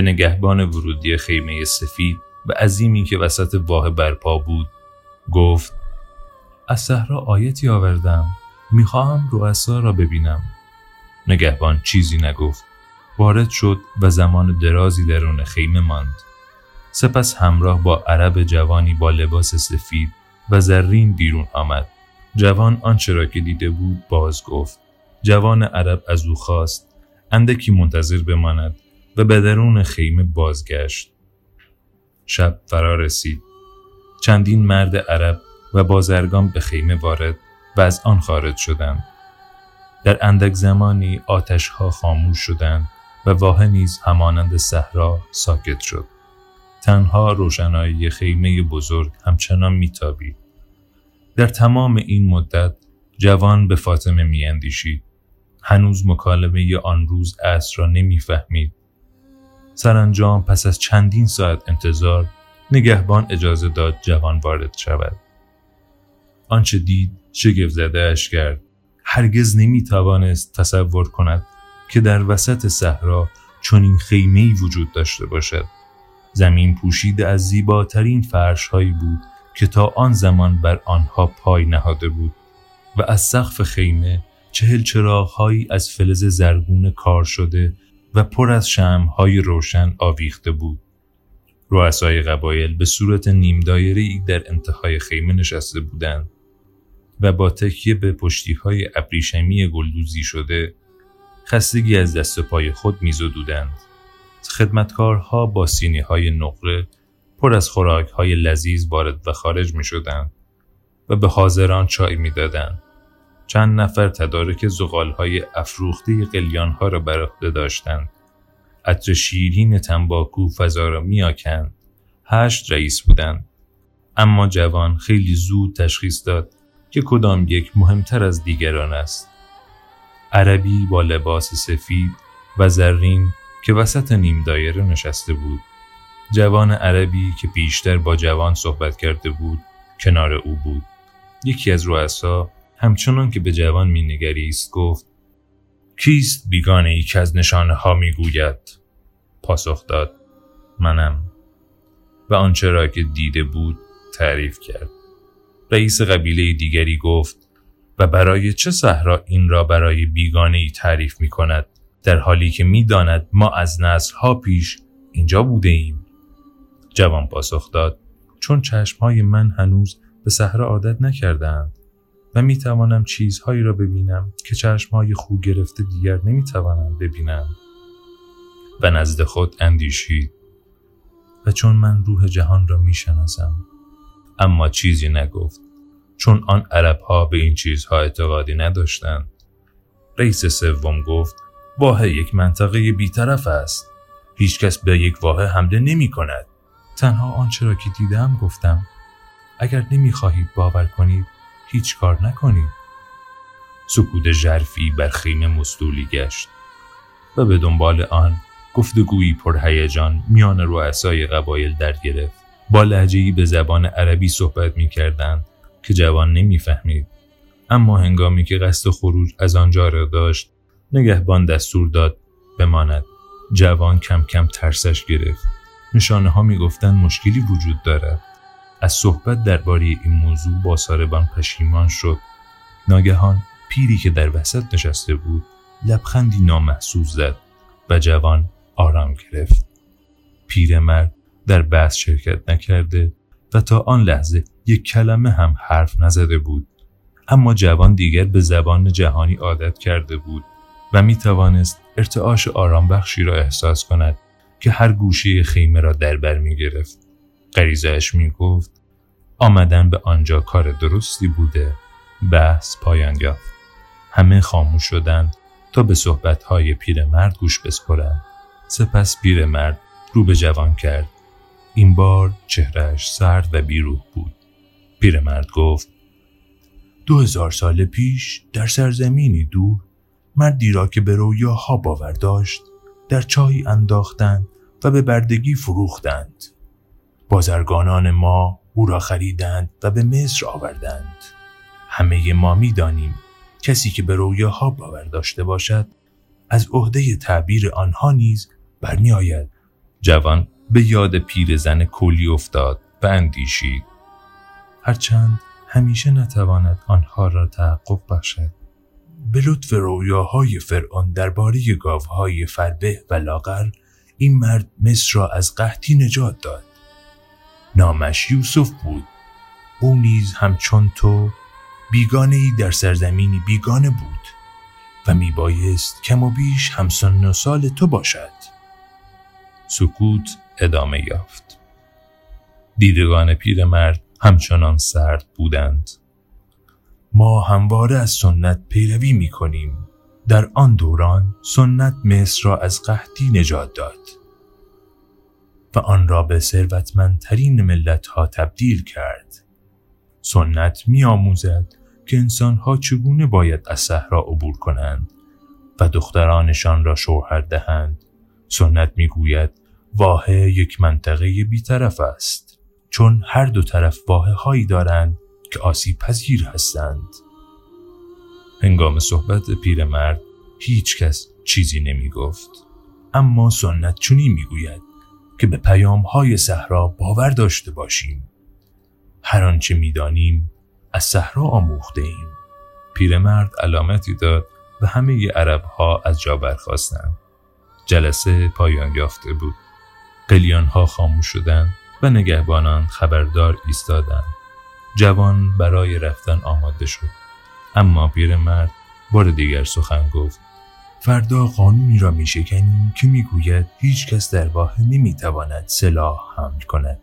به نگهبان ورودی خیمه سفید و عظیمی که وسط واه برپا بود گفت از صحرا آیتی آوردم می‌خواهم رؤسا را ببینم. نگهبان چیزی نگفت وارد شد و زمان درازی درون خیمه ماند. سپس همراه با عرب جوانی با لباس سفید و زرین بیرون آمد. جوان آنچه را که دیده بود باز گفت جوان عرب از او خواست اندکی منتظر بماند. و به درون خیمه بازگشت. شب فرا رسید. چندین مرد عرب و بازرگان به خیمه وارد و از آن خارج شدند. در اندک زمانی آتشها خاموش شدند و واه نیز همانند صحرا ساکت شد. تنها روشنایی خیمه بزرگ همچنان میتابید. در تمام این مدت جوان به فاطمه میاندیشید. هنوز مکالمه آن روز اصر را نمی‌فهمید. سرانجام پس از چندین ساعت انتظار نگهبان اجازه داد جوان وارد شود. آنچه دید شگفت زده اش کرد. هرگز نمی توانست تصور کند که در وسط صحرا چنین خیمه وجود داشته باشد. زمین پوشیده از زیباترین فرش هایی بود که تا آن زمان بر آنها پای نهاده بود و از سقف خیمه چهل چراغهایی از فلز زرگون کار شده و پر از شمهای روشن آویخته بود. رؤسای قبایل به صورت نیم ای در انتهای خیمه نشسته بودند و با تکیه به پشتی های ابریشمی گلدوزی شده خستگی از دست پای خود میزدودند. خدمتکارها با سینی های نقره پر از خوراک های لذیذ وارد و خارج می شدند و به حاضران چای می دادند. چند نفر تدارک زغال های افروخته قلیان ها را بر داشتند. عطر شیرین تنباکو فضا را میآکند. هشت رئیس بودند. اما جوان خیلی زود تشخیص داد که کدام یک مهمتر از دیگران است. عربی با لباس سفید و زرین که وسط نیم دایره نشسته بود. جوان عربی که بیشتر با جوان صحبت کرده بود کنار او بود. یکی از رؤسا همچنان که به جوان مینگریست گفت کیست بیگانه ای که از نشانه ها می‌گوید؟ پاسخ داد منم. و آنچه را که دیده بود تعریف کرد. رئیس قبیله دیگری گفت و برای چه صحرا این را برای بیگانه ای تعریف می کند در حالی که می‌داند ما از نسل ها پیش اینجا بوده ایم جوان پاسخ داد چون چشمهای من هنوز به صحرا عادت نکردند و می توانم چیزهایی را ببینم که چشمهای خو گرفته دیگر نمی توانم ببینم. و نزد خود اندیشید و چون من روح جهان را می شناسم اما چیزی نگفت. چون آن عرب ها به این چیزها اعتقادی نداشتند. رئیس سوم گفت واه یک منطقه بیطرف است. هیچکس به یک واه حمله نمی کند تنها آنچه را که دیدم گفتم اگر نمی‌خواهید باور کنید هیچ کار نکنید سکوت ژرفی بر خیمه مستولی گشت و به دنبال آن گفتگویی پرهیجان میان رؤسای قبایل در گرفت. با لحجهای به زبان عربی صحبت می‌کردند که جوان نمی‌فهمید. اما هنگامی که قصد خروج از آنجا را داشت نگهبان دستور داد بماند. جوان کم کم ترسش گرفت. نشانه ها می‌گفتند مشکلی وجود دارد. از صحبت درباره این موضوع با ساربان پشیمان شد. ناگهان پیری که در وسط نشسته بود لبخندی نامحسوس زد و جوان آرام گرفت. پیرمرد در بحث شرکت نکرده و تا آن لحظه یک کلمه هم حرف نزده بود. اما جوان دیگر به زبان جهانی عادت کرده بود و می توانست ارتعاش آرام بخشی را احساس کند که هر گوشه خیمه را در بر می گرفت. غریزش می گفت آمدن به آنجا کار درستی بوده بحث پایان یافت. همه خاموش شدند تا به صحبتهای پیرمرد گوش بسپرند. سپس پیرمرد رو به جوان کرد. این بار چهرش سرد و بیروح بود. پیرمرد گفت دو هزار سال پیش در سرزمینی دور مردی را که به رویاها باور داشت در چای انداختند و به بردگی فروختند بازرگانان ما او را خریدند و به مصر آوردند. همه ما می‌دانیم کسی که به رویاها باور داشته باشد از عهده تعبیر آنها نیز برمیآید جوان به یاد پیرزن کلی افتاد و اندیشید. هرچند همیشه نتواند آنها را تحقق بخشد. به لطف رویاهای فرعون درباره گاوهای فربه و لاغر این مرد مصر را از قحطی نجات داد. نامش یوسف بود. او نیز همچون تو بیگانه ای در سرزمینی بیگانه بود و میبایست کم و بیش همسن و سال تو باشد. سکوت ادامه یافت. دیدگان پیرمرد همچنان سرد بودند. ما همواره از سنت پیروی می کنیم در آن دوران سنت مصر را از قحطی نجات داد. و آن را به ثروتمندترین ملت ها تبدیل کرد. سنت می آموزد که انسان ها چگونه باید از صحرا عبور کنند و دخترانشان را شوهر دهند. سنت می گوید واحه یک منطقه بیطرف است چون هر دو طرف واحه هایی دارند که آسیب پذیر هستند. هنگام صحبت پیرمرد هیچ کس چیزی نمی گفت اما سنت چونی می گوید که به پیام های صحرا باور داشته باشیم. هر آنچه می دانیم از صحرا آموخته ایم پیرمرد علامتی داد و همه عرب ها از جا برخواستند جلسه پایان یافته بود. قلیان ها خاموش شدند و نگهبانان خبردار ایستادند. جوان برای رفتن آماده شد. اما پیرمرد بار دیگر سخن گفت. فردا قانونی را می شکنیم که می گوید هیچ کس در واحه نمی تواند سلاح حمل کند.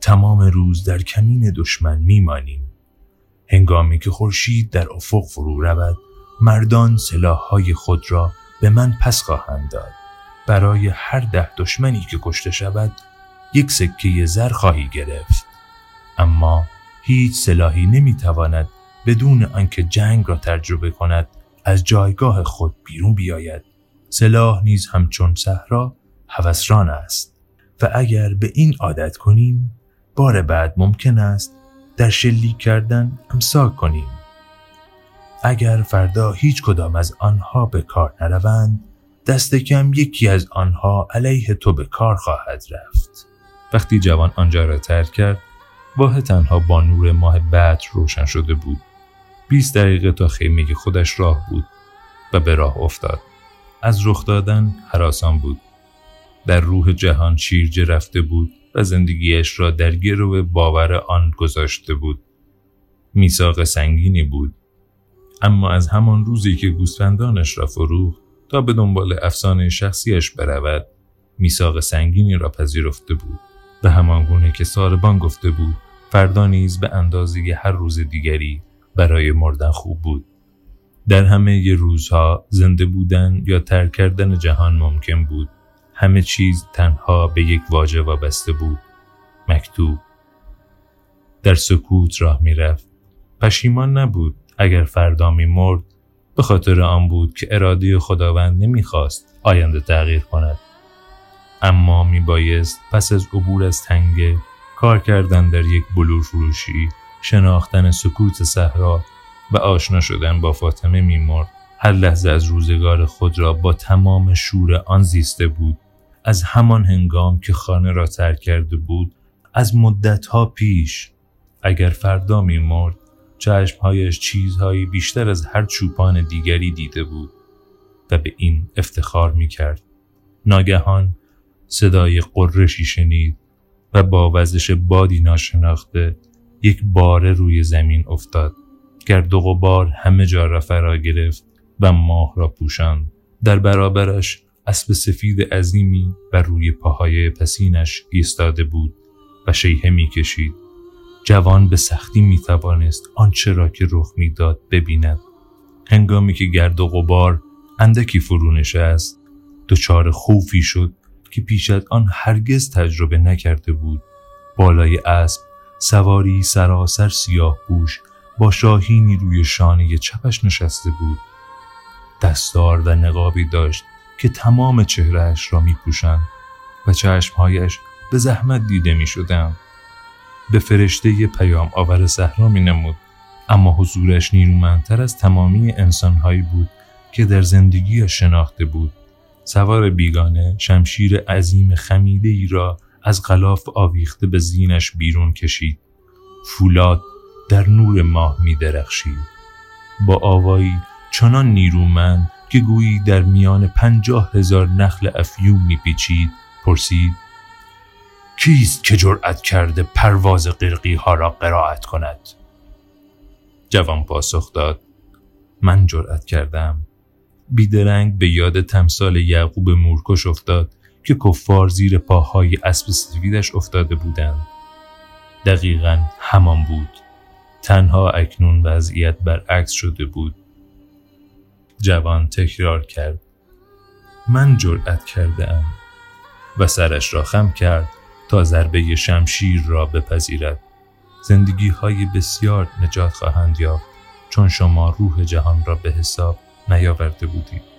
تمام روز در کمین دشمن می مانیم. هنگامی که خورشید در افق فرو رود مردان سلاحهای خود را به من پس خواهند داد. برای هر ده دشمنی که کشته شود یک سکه زر خواهی گرفت. اما هیچ سلاحی نمی‌تواند بدون آنکه جنگ را تجربه کند از جایگاه خود بیرون بیاید. سلاح نیز همچون صحرا هوسران است. و اگر به این عادت کنیم بار بعد ممکن است در شلیک کردن امساک کنیم. اگر فردا هیچ کدام از آنها به کار نروند دست کم یکی از آنها علیه تو به کار خواهد رفت. وقتی جوان آنجا را ترک کرد واه تنها با نور ماه بعد روشن شده بود. 20 دقیقه تا خیمه خودش راه بود و به راه افتاد. از رخ دادن حراسان بود. در روح جهان شیرجه رفته بود و زندگیش را در گرو باور آن گذاشته بود. میثاق سنگینی بود. اما از همان روزی که گوسفندانش را فروخت تا به دنبال افسانه شخصیش برود میثاق سنگینی را پذیرفته بود به همان گونه که ساربان گفته بود فردا نیز به اندازه هر روز دیگری برای مردن خوب بود. در همه ی روزها زنده بودن یا ترک کردن جهان ممکن بود. همه چیز تنها به یک واژه وابسته بود. مکتوب. در سکوت راه می‌رفت. پشیمان نبود اگر فردا می مرد به خاطر آن بود که اراده خداوند نمی‌خواست آینده تغییر کند. اما می بایست پس از عبور از تنگه کار کردن در یک بلور فروشی شناختن سکوت صحرا و آشنا شدن با فاطمه میمرد. هر لحظه از روزگار خود را با تمام شور آن زیسته بود. از همان هنگام که خانه را ترک کرده بود از مدتها پیش اگر فردا میمرد چشمهایش چیزهایی بیشتر از هر چوپان دیگری دیده بود و به این افتخار می‌کرد. ناگهان صدای قرشی شنید و با وزش بادی ناشناخته یک باره روی زمین افتاد. گرد و غبار همه جا را فرا گرفت و ماه را پوشاند. در برابرش اسب سفید عظیمی بر روی پاهای پسینش ایستاده بود و شیهه می‌کشید جوان به سختی می توانست آنچه را که رخ می‌داد ببیند. هنگامی که گرد و غبار اندکی فرو نشست دچار خوفی شد که پیش از آن هرگز تجربه نکرده بود. بالای اسب سواری سراسر سیاه بوش با شاهینی روی شانه چپش نشسته بود دستار و نقابی داشت که تمام چهرهش را می پوشند و چشمهایش به زحمت دیده می شدن. به فرشته پیام آور صحرا می نمود اما حضورش نیرومندتر از تمامی انسانهایی بود که در زندگی شناخته بود سوار بیگانه شمشیر عظیم خمیده ای را از غلاف آویخته به زینش بیرون کشید. فولاد در نور ماه می درخشید. با آوایی چنان نیرومند که گویی در میان پنجاه هزار نخل افیون میپیچید پرسید کیست که جرأت کرده پرواز قرقی ها را قرائت کند؟ جوان پاسخ داد من جرأت کردم. بیدرنگ به یاد تمثال یعقوب مورکش افتاد که کفار زیر پاهای اسب سفیدش افتاده بودند. دقیقا همان بود. تنها اکنون وضعیت برعکس شده بود. جوان تکرار کرد. من جرأت کرده ام و سرش را خم کرد تا ضربه شمشیر را بپذیرد. زندگی های بسیار نجات خواهند یافت چون شما روح جهان را به حساب نیاورده بودید.